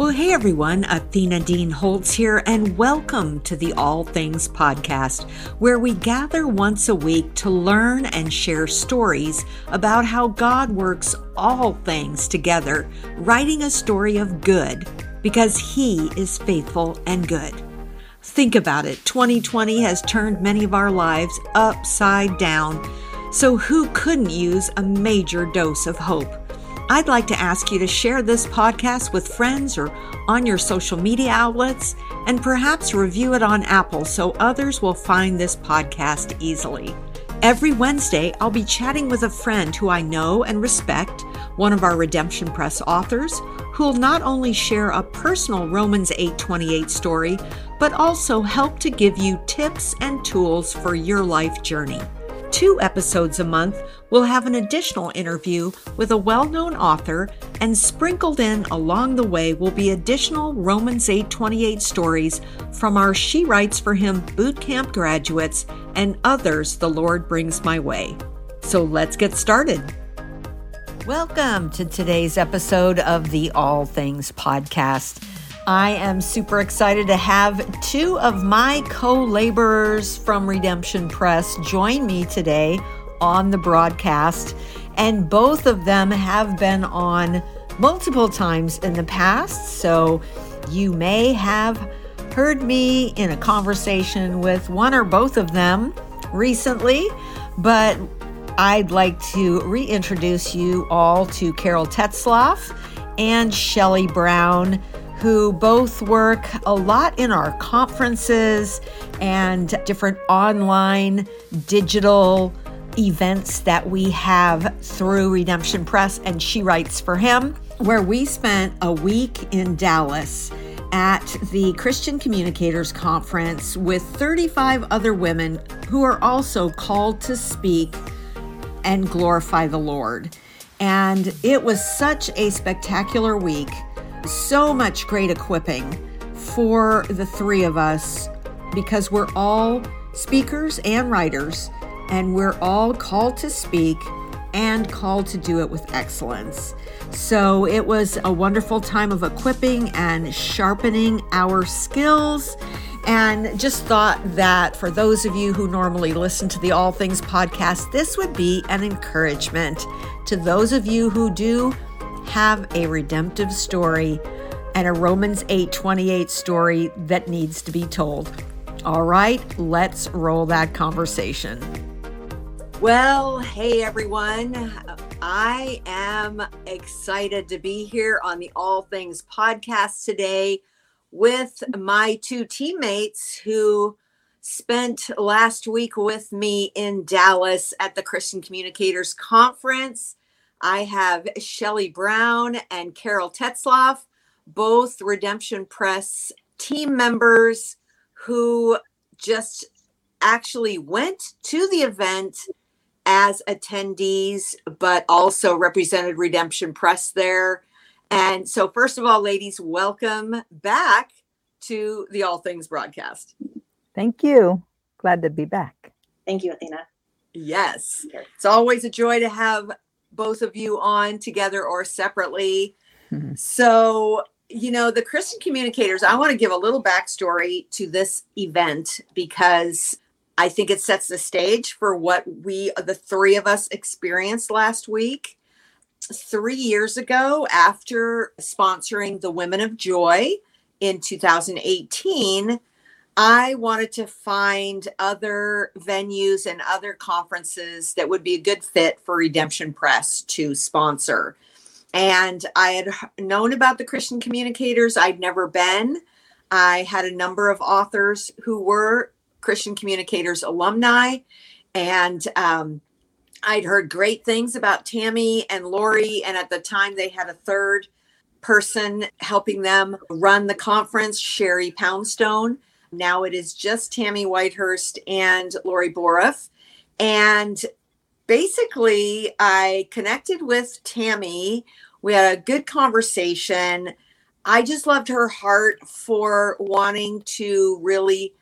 Well, hey everyone, Athena Dean Holtz here, and welcome to the All Things Podcast, where we gather once a week to learn and share stories about how God works all things together, writing a story of good, because He is faithful and good. Think about it 2020 has turned many of our lives upside down, so who couldn't use a major dose of hope? I'd like to ask you to share this podcast with friends or on your social media outlets and perhaps review it on Apple so others will find this podcast easily. Every Wednesday, I'll be chatting with a friend who I know and respect, one of our Redemption Press authors, who will not only share a personal Romans 8:28 story, but also help to give you tips and tools for your life journey two episodes a month, we'll have an additional interview with a well known author, and sprinkled in along the way will be additional Romans 828 stories from our She Writes for Him bootcamp graduates and others the Lord brings my way. So let's get started. Welcome to today's episode of the All Things Podcast. I am super excited to have two of my co laborers from Redemption Press join me today on the broadcast. And both of them have been on multiple times in the past. So you may have heard me in a conversation with one or both of them recently, but I'd like to reintroduce you all to Carol Tetzloff and Shelly Brown who both work a lot in our conferences and different online digital events that we have through Redemption Press and She Writes for Him, where we spent a week in Dallas at the Christian Communicators Conference with 35 other women who are also called to speak and glorify the Lord. And it was such a spectacular week so much great equipping for the three of us because we're all speakers and writers, and we're all called to speak and called to do it with excellence. So it was a wonderful time of equipping and sharpening our skills. And just thought that for those of you who normally listen to the All Things podcast, this would be an encouragement to those of you who do have a redemptive story and a Romans 8:28 story that needs to be told. All right, let's roll that conversation. Well, hey everyone. I am excited to be here on the All Things podcast today with my two teammates who spent last week with me in Dallas at the Christian Communicators Conference. I have Shelly Brown and Carol Tetzloff, both Redemption Press team members who just actually went to the event as attendees, but also represented Redemption Press there. And so, first of all, ladies, welcome back to the All Things broadcast. Thank you. Glad to be back. Thank you, Athena. Yes. It's always a joy to have both of you on together or separately. Mm-hmm. So, you know, the Christian communicators, I want to give a little backstory to this event because I think it sets the stage for what we, the three of us, experienced last week. Three years ago, after sponsoring the Women of Joy in 2018, I wanted to find other venues and other conferences that would be a good fit for Redemption Press to sponsor. And I had known about the Christian communicators, I'd never been. I had a number of authors who were Christian communicators alumni, and um, I'd heard great things about Tammy and Lori. And at the time, they had a third person helping them run the conference, Sherry Poundstone. Now it is just Tammy Whitehurst and Lori Boruff. And basically, I connected with Tammy. We had a good conversation. I just loved her heart for wanting to really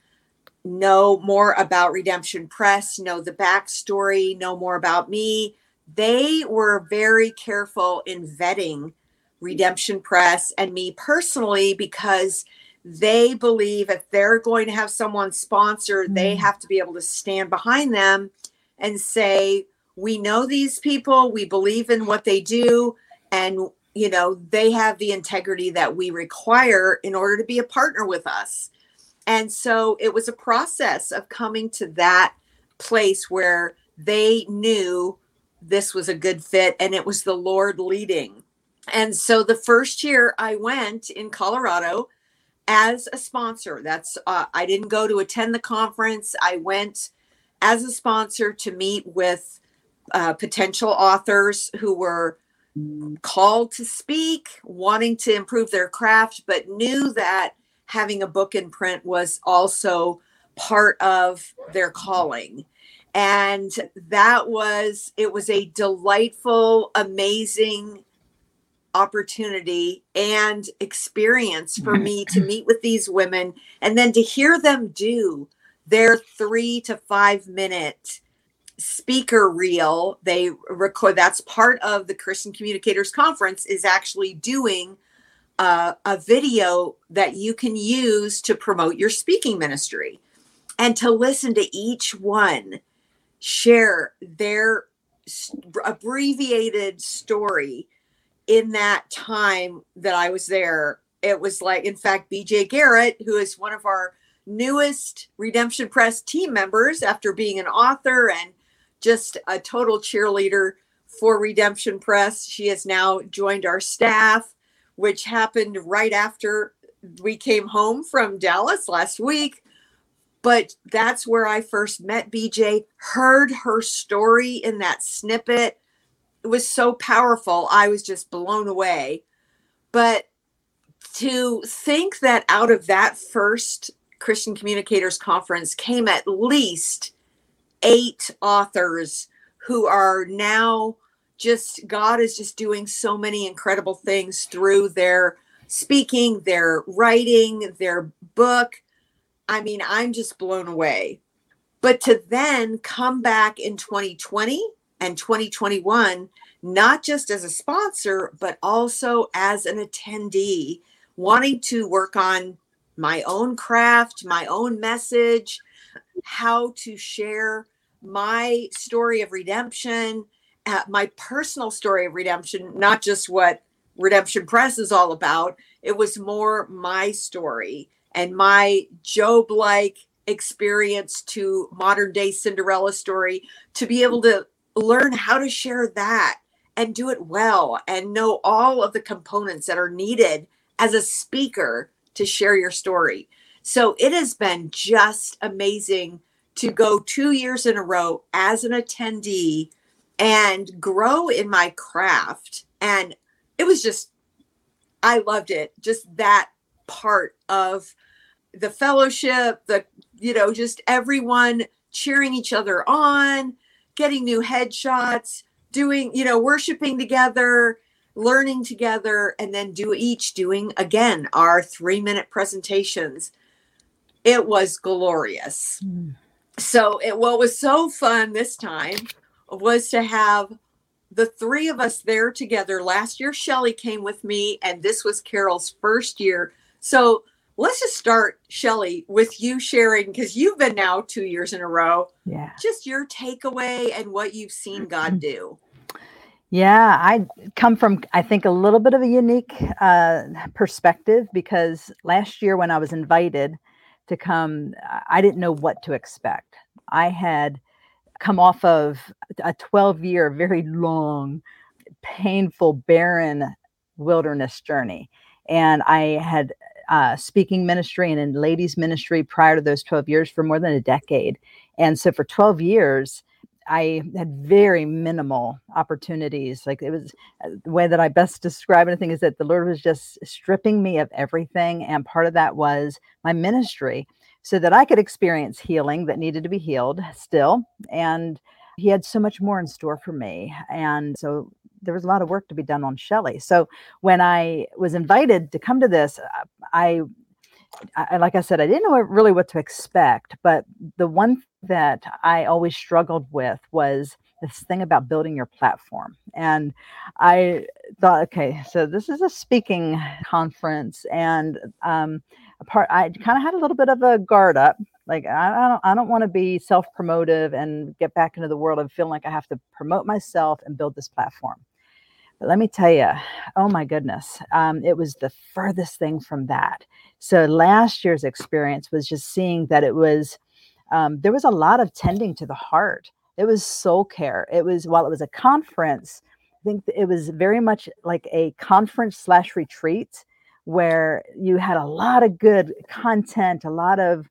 know more about Redemption Press, know the backstory, know more about me. They were very careful in vetting Redemption Press and me personally because they believe if they're going to have someone sponsor, mm. they have to be able to stand behind them and say, We know these people, we believe in what they do, and you know, they have the integrity that we require in order to be a partner with us. And so it was a process of coming to that place where they knew this was a good fit and it was the Lord leading. And so the first year I went in Colorado as a sponsor, that's uh, I didn't go to attend the conference. I went as a sponsor to meet with uh, potential authors who were called to speak, wanting to improve their craft, but knew that having a book in print was also part of their calling. And that was, it was a delightful, amazing opportunity and experience for me to meet with these women and then to hear them do their three to five minute speaker reel they record that's part of the christian communicators conference is actually doing uh, a video that you can use to promote your speaking ministry and to listen to each one share their abbreviated story in that time that I was there. It was like, in fact, BJ Garrett, who is one of our newest Redemption Press team members after being an author and just a total cheerleader for Redemption Press. She has now joined our staff, which happened right after we came home from Dallas last week. But that's where I first met BJ, heard her story in that snippet. It was so powerful. I was just blown away. But to think that out of that first Christian Communicators Conference came at least eight authors who are now just God is just doing so many incredible things through their speaking, their writing, their book. I mean, I'm just blown away. But to then come back in 2020 and 2021, not just as a sponsor, but also as an attendee, wanting to work on my own craft, my own message, how to share my story of redemption, my personal story of redemption, not just what Redemption Press is all about. It was more my story and my Job like experience to modern day Cinderella story to be able to learn how to share that and do it well and know all of the components that are needed as a speaker to share your story. So it has been just amazing to go two years in a row as an attendee and grow in my craft. And it was just, I loved it. Just that part of the fellowship, the, you know, just everyone cheering each other on, getting new headshots, doing, you know, worshiping together, learning together, and then do each doing again our three minute presentations. It was glorious. Mm. So it what was so fun this time was to have the three of us there together. Last year, Shelly came with me, and this was Carol's first year. So let's just start, Shelly, with you sharing because you've been now two years in a row. Yeah. Just your takeaway and what you've seen God do. Yeah, I come from, I think, a little bit of a unique uh, perspective because last year when I was invited to come, I didn't know what to expect. I had come off of a 12 year, very long, painful, barren wilderness journey. And I had uh, speaking ministry and in ladies ministry prior to those 12 years for more than a decade. And so for 12 years, I had very minimal opportunities. Like it was the way that I best describe anything is that the Lord was just stripping me of everything. And part of that was my ministry so that I could experience healing that needed to be healed still. And he had so much more in store for me. And so there was a lot of work to be done on Shelly. So when I was invited to come to this, I, I like I said, I didn't know really what to expect. But the one that I always struggled with was this thing about building your platform. And I thought, okay, so this is a speaking conference, and um, a part I kind of had a little bit of a guard up. Like I, I don't, I don't want to be self-promotive and get back into the world of feeling like I have to promote myself and build this platform. But let me tell you, oh my goodness, um, it was the furthest thing from that. So last year's experience was just seeing that it was um, there was a lot of tending to the heart. It was soul care. It was while it was a conference, I think it was very much like a conference slash retreat where you had a lot of good content, a lot of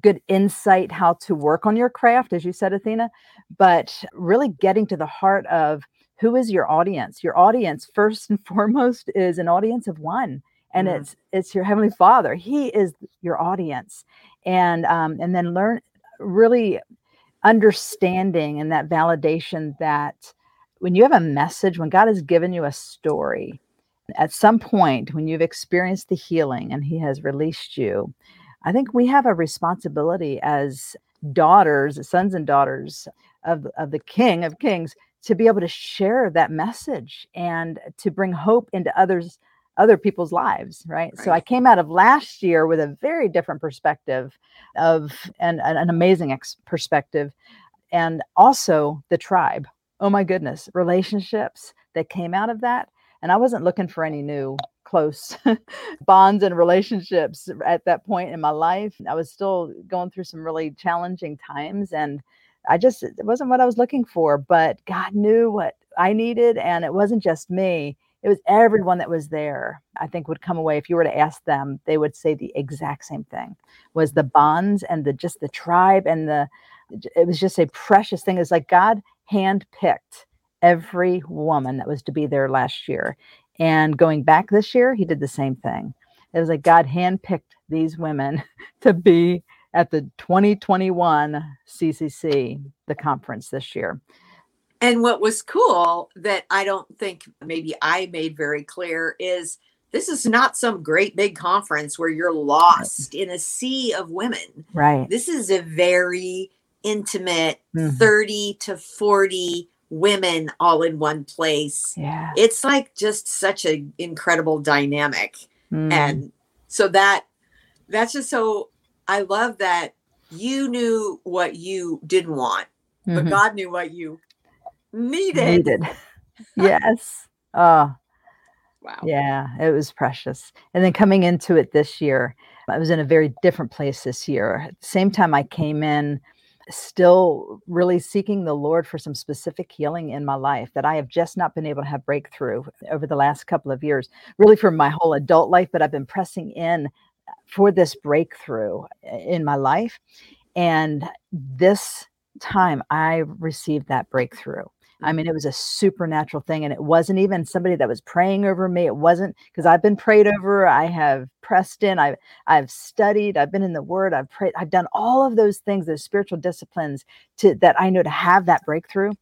good insight how to work on your craft, as you said, Athena, but really getting to the heart of who is your audience. Your audience, first and foremost, is an audience of one and mm-hmm. it's it's your heavenly father he is your audience and um, and then learn really understanding and that validation that when you have a message when god has given you a story at some point when you've experienced the healing and he has released you i think we have a responsibility as daughters sons and daughters of, of the king of kings to be able to share that message and to bring hope into others other people's lives right? right? so i came out of last year with a very different perspective of and an, amazing ex- perspective and also the tribe oh my goodness relationships that came out of that and i wasn't looking for any new close bonds and relationships at that point in my life. I was still going through some really challenging times and i just it wasn't what i was looking for but god knew what i needed and it wasn't just me it was everyone that was there i think would come away. If you were to ask them they would say the exact same thing was the bonds and the just the tribe and the it was just a precious thing. It's like god handpicked every woman that was to be there last year and going back this year he did the same thing it was like god handpicked these women to be at the 2021 ccc the conference this year and what was cool that I don't think maybe I made very clear is this is not some great big conference where you're lost in a sea of women. Right. This is a very intimate mm-hmm. 30 to 40 women all in one place. Yeah. It's like just such an incredible dynamic. Mm. And so that that's just so I love that you knew what you didn't want, mm-hmm. but God knew what you needed. Needed. yes. Oh, wow. Yeah, it was precious. And then coming into it this year, I was in a very different place this year. At the same time I came in, still really seeking the Lord for some specific healing in my life that I have just not been able to have breakthrough over the last couple of years, really for my whole adult life, but I've been pressing in for this breakthrough in my life. And this time I received that breakthrough. I mean, it was a supernatural thing. And it wasn't even somebody that was praying over me. It wasn't because I've been prayed over. I have pressed in. I've I've studied. I've been in the word. I've prayed. I've done all of those things, those spiritual disciplines to that I know to have that breakthrough.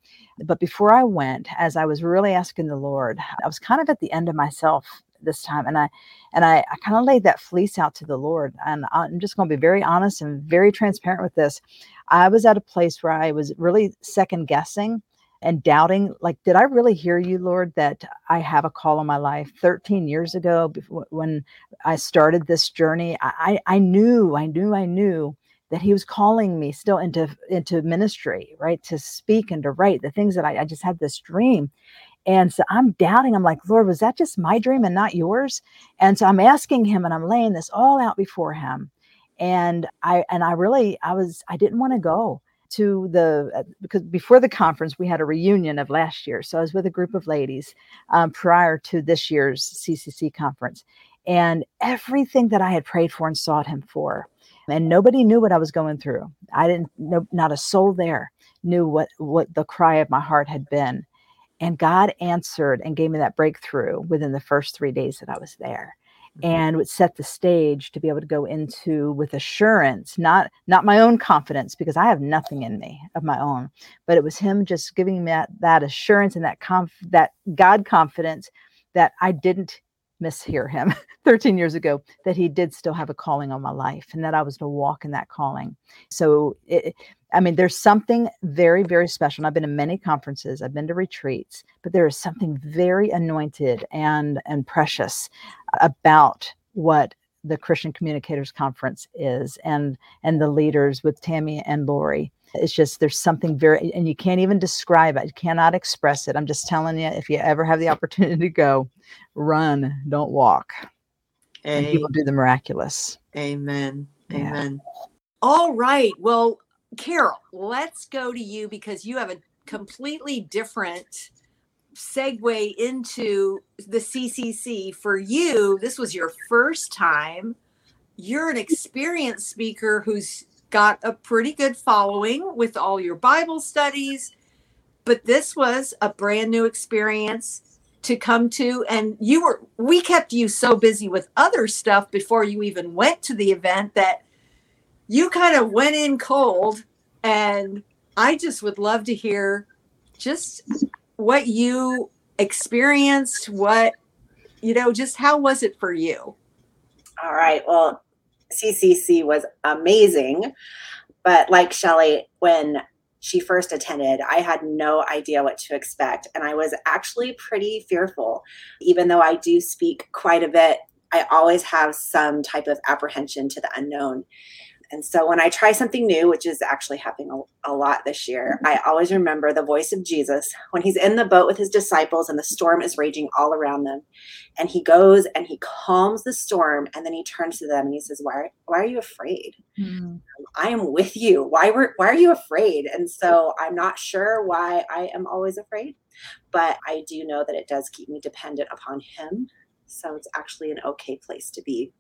But before I went, as I was really asking the Lord, I was kind of at the end of myself this time and i and i, I kind of laid that fleece out to the lord and i'm just going to be very honest and very transparent with this i was at a place where i was really second guessing and doubting like did i really hear you lord that i have a call on my life 13 years ago before, when i started this journey? I, I knew i knew i knew that he was calling me still into into ministry right to speak and to write the things that i, I just had this dream. And so i'm doubting i'm like lord was that just my dream and not yours? And so i'm asking him and i'm laying this all out before him. And i and i really i was i didn't want to go to the uh, because before the conference we had a reunion of last year so i was with a group of ladies um, prior to this year's ccc conference and everything that i had prayed for and sought him for and nobody knew what i was going through i didn't know not a soul there knew what what the cry of my heart had been and god answered and gave me that breakthrough within the first three days that i was there Mm-hmm. Mm-hmm. and would set the stage to be able to go into with assurance not not my own confidence because i have nothing in me of my own but it was him just giving me that that assurance and that conf that god confidence that i didn't mishear him 13 years ago that he did still have a calling on my life and that I was to walk in that calling. So, it, I mean, there's something very, very special. And I've been to many conferences, I've been to retreats, but there is something very anointed and and precious about what the Christian Communicators Conference is and and the leaders with Tammy and Lori. It's just there's something very and you can't even describe it. You cannot express it. I'm just telling you, if you ever have the opportunity to go, run, don't walk. And you will do the miraculous. Amen. Amen. Yeah. All right. Well, Carol, let's go to you because you have a completely different segue into the CCC. For you, this was your first time. You're an experienced speaker who's got a pretty good following with all your Bible studies, but this was a brand new experience to come to and you were we kept you so busy with other stuff before you even went to the event that you kind of went in cold and I just would love to hear just what you experienced, what, you know, just how was it for you? All right. Well, CCC was amazing. But like Shelly, when she first attended, I had no idea what to expect. And I was actually pretty fearful. Even though I do speak quite a bit, I always have some type of apprehension to the unknown. And so when I try something new, which is actually happening a, a, lot this year, I always remember the voice of Jesus when he's in the boat with his disciples and the storm is raging all around them. And he goes and he calms the storm and then he turns to them and he says, Why, why are you afraid? Mm. I am with you. Why were why are you afraid? And so I'm not sure why I am always afraid, but I do know that it does keep me dependent upon him. So it's actually an okay place to be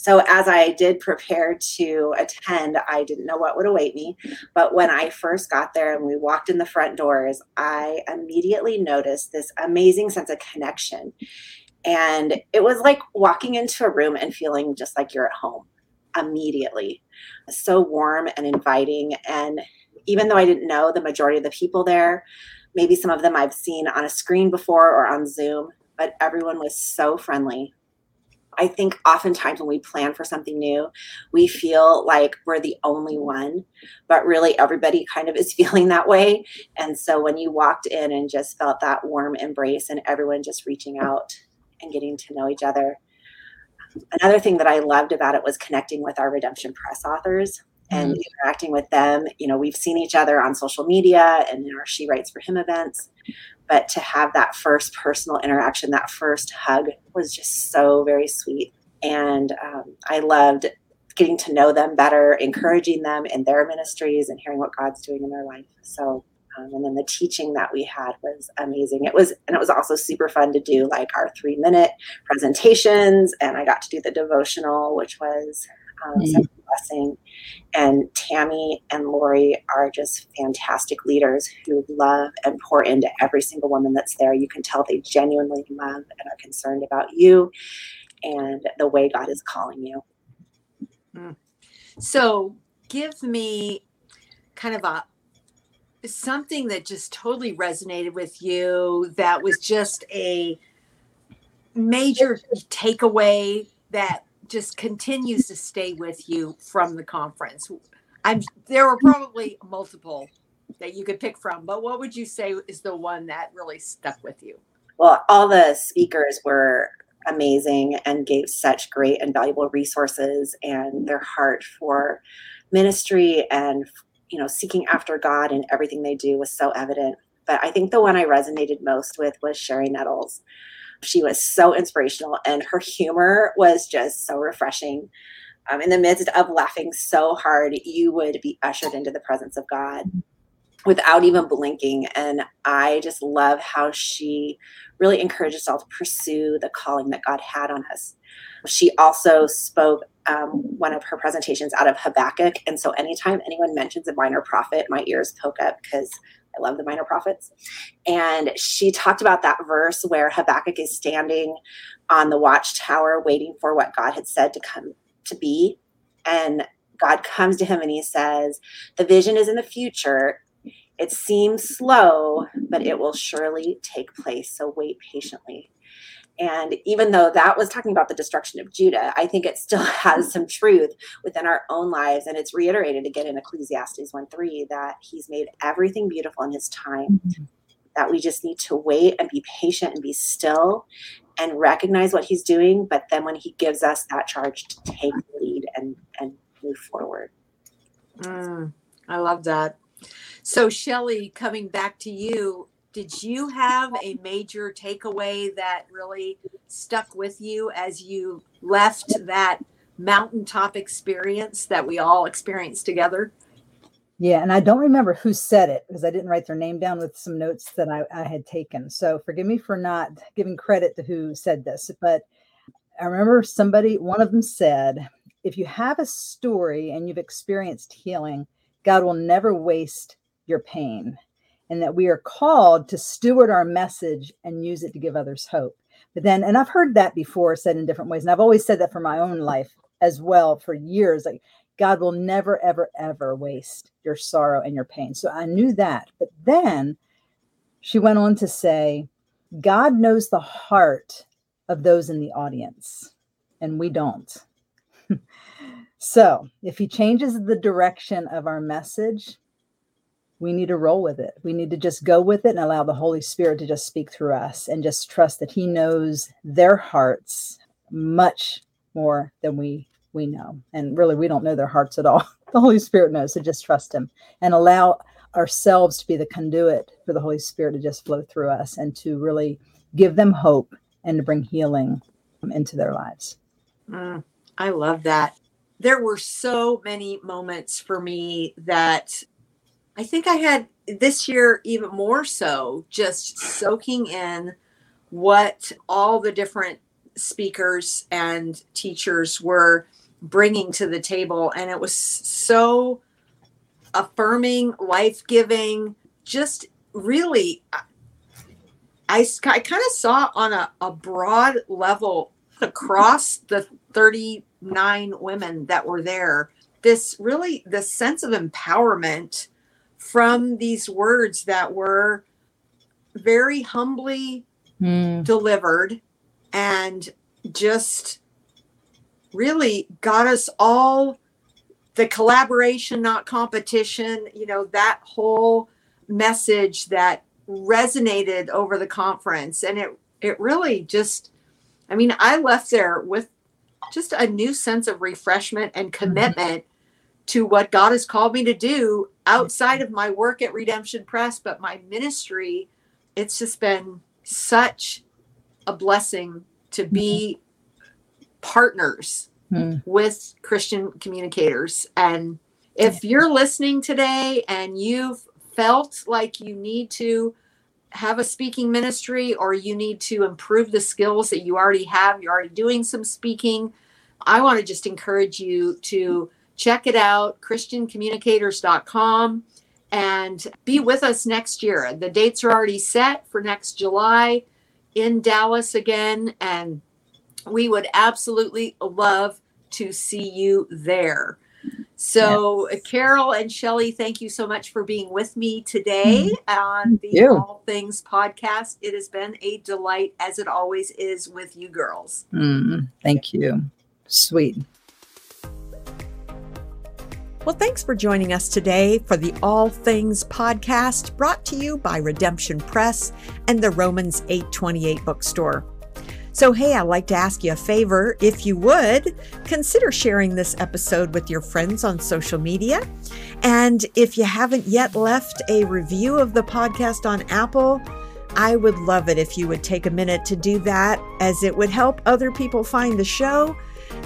so as I did prepare to attend, I didn't know what would await me. But when I first got there and we walked in the front doors, I immediately noticed this amazing sense of connection. And it was like walking into a room and feeling just like you're at home immediately. So warm and inviting. And even though I didn't know the majority of the people there, maybe some of them I've seen on a screen before or on Zoom, but everyone was so friendly, I think oftentimes when we plan for something new, we feel like we're the only one, but really everybody kind of is feeling that way. And so when you walked in and just felt that warm embrace and everyone just reaching out and getting to know each other. Another thing that I loved about it was connecting with our Redemption Press authors and mm-hmm. interacting with them. You know, we've seen each other on social media and in our She Writes for Him events, but to have that first personal interaction, that first hug was just so very sweet. And um, I loved getting to know them better, encouraging them in their ministries and hearing what God's doing in their life. So, um, and then the teaching that we had was amazing. It was, and it was also super fun to do like our three minute presentations. And I got to do the devotional, which was um, mm-hmm blessing. And Tammy and Lori are just fantastic leaders who love and pour into every single woman that's there. You can tell they genuinely love and are concerned about you and the way God is calling you. Mm. So, give me kind of a something that just totally resonated with you that was just a major takeaway that just continues to stay with you from the conference? I'm there were probably multiple that you could pick from, but what would you say is the one that really stuck with you? Well, all the speakers were amazing and gave such great and valuable resources and their heart for ministry and you know seeking after God and everything they do was so evident. But I think the one I resonated most with was Sherry Nettles. She was so inspirational, and her humor was just so refreshing. Um, in the midst of laughing so hard, you would be ushered into the presence of God without even blinking. And I just love how she really encouraged us all to pursue the calling that God had on us. She also spoke um, one of her presentations out of Habakkuk. And so anytime anyone mentions a minor prophet, my ears poke up because I love the minor prophets. And she talked about that verse where Habakkuk is standing on the watchtower waiting for what God had said to come to be. And God comes to him and he says, The vision is in the future. It seems slow, but it will surely take place. So wait patiently. And even though that was talking about the destruction of Judah, I think it still has some truth within our own lives. And it's reiterated again in Ecclesiastes 1 3 that he's made everything beautiful in his time, mm-hmm. that we just need to wait and be patient and be still and recognize what he's doing. But then when he gives us that charge to take the lead and, and move forward. Mm, I love that. So, Shelly, coming back to you, did you have a major takeaway that really stuck with you as you left that mountaintop experience that we all experienced together? Yeah, and I don't remember who said it because I didn't write their name down with some notes that I, I, had taken. So forgive me for not giving credit to who said this, but I remember somebody, one of them said, if you have a story and you've experienced healing, God will never waste your pain and that we are called to steward our message and use it to give others hope. But then, and I've heard that before said in different ways, and I've always said that for my own life as well for years. Like, God will never, ever, ever waste your sorrow and your pain. So I knew that. But then she went on to say, God knows the heart of those in the audience, and we don't. so if He changes the direction of our message, we need to roll with it. We need to just go with it and allow the Holy Spirit to just speak through us and just trust that He knows their hearts much more than we we know. And really, we don't know their hearts at all. The Holy Spirit knows. So just trust Him and allow ourselves to be the conduit for the Holy Spirit to just flow through us and to really give them hope and to bring healing into their lives. Mm, I love that. There were so many moments for me that I think I had this year even more so, just soaking in what all the different speakers and teachers were bringing to the table. And it was so affirming, life giving, just really, I, I kind of saw on a, a broad level across the 39 women that were there this really the sense of empowerment from these words that were very humbly mm. delivered and just really got us all the collaboration not competition you know that whole message that resonated over the conference and it it really just i mean i left there with just a new sense of refreshment and mm-hmm. commitment to what God has called me to do outside of my work at Redemption Press, but my ministry. It's just been such a blessing to be partners mm-hmm. with Christian communicators. And if you're listening today and you've felt like you need to have a speaking ministry or you need to improve the skills that you already have, you're already doing some speaking, I want to just encourage you to check it out, christiancommunicators.com, and be with us next year. The dates are already set for next July in Dallas again, and we would absolutely love to see you there. So, yes. Carol and Shelly, thank you so much for being with me today mm-hmm. on the All Things podcast. It has been a delight, as it always is with you girls. Mm, thank you. Sweet. Well, thanks for joining us today for the All Things podcast brought to you by Redemption Press and the Romans 828 bookstore. So, hey, I'd like to ask you a favor. If you would, consider sharing this episode with your friends on social media. And if you haven't yet left a review of the podcast on Apple, I would love it if you would take a minute to do that, as it would help other people find the show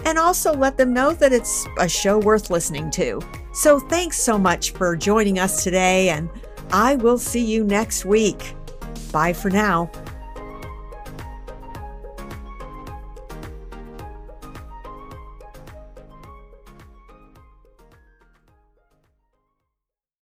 and also let them know that it's a show worth listening to. So thanks so much for joining us today, and I will see you next week. Bye for now.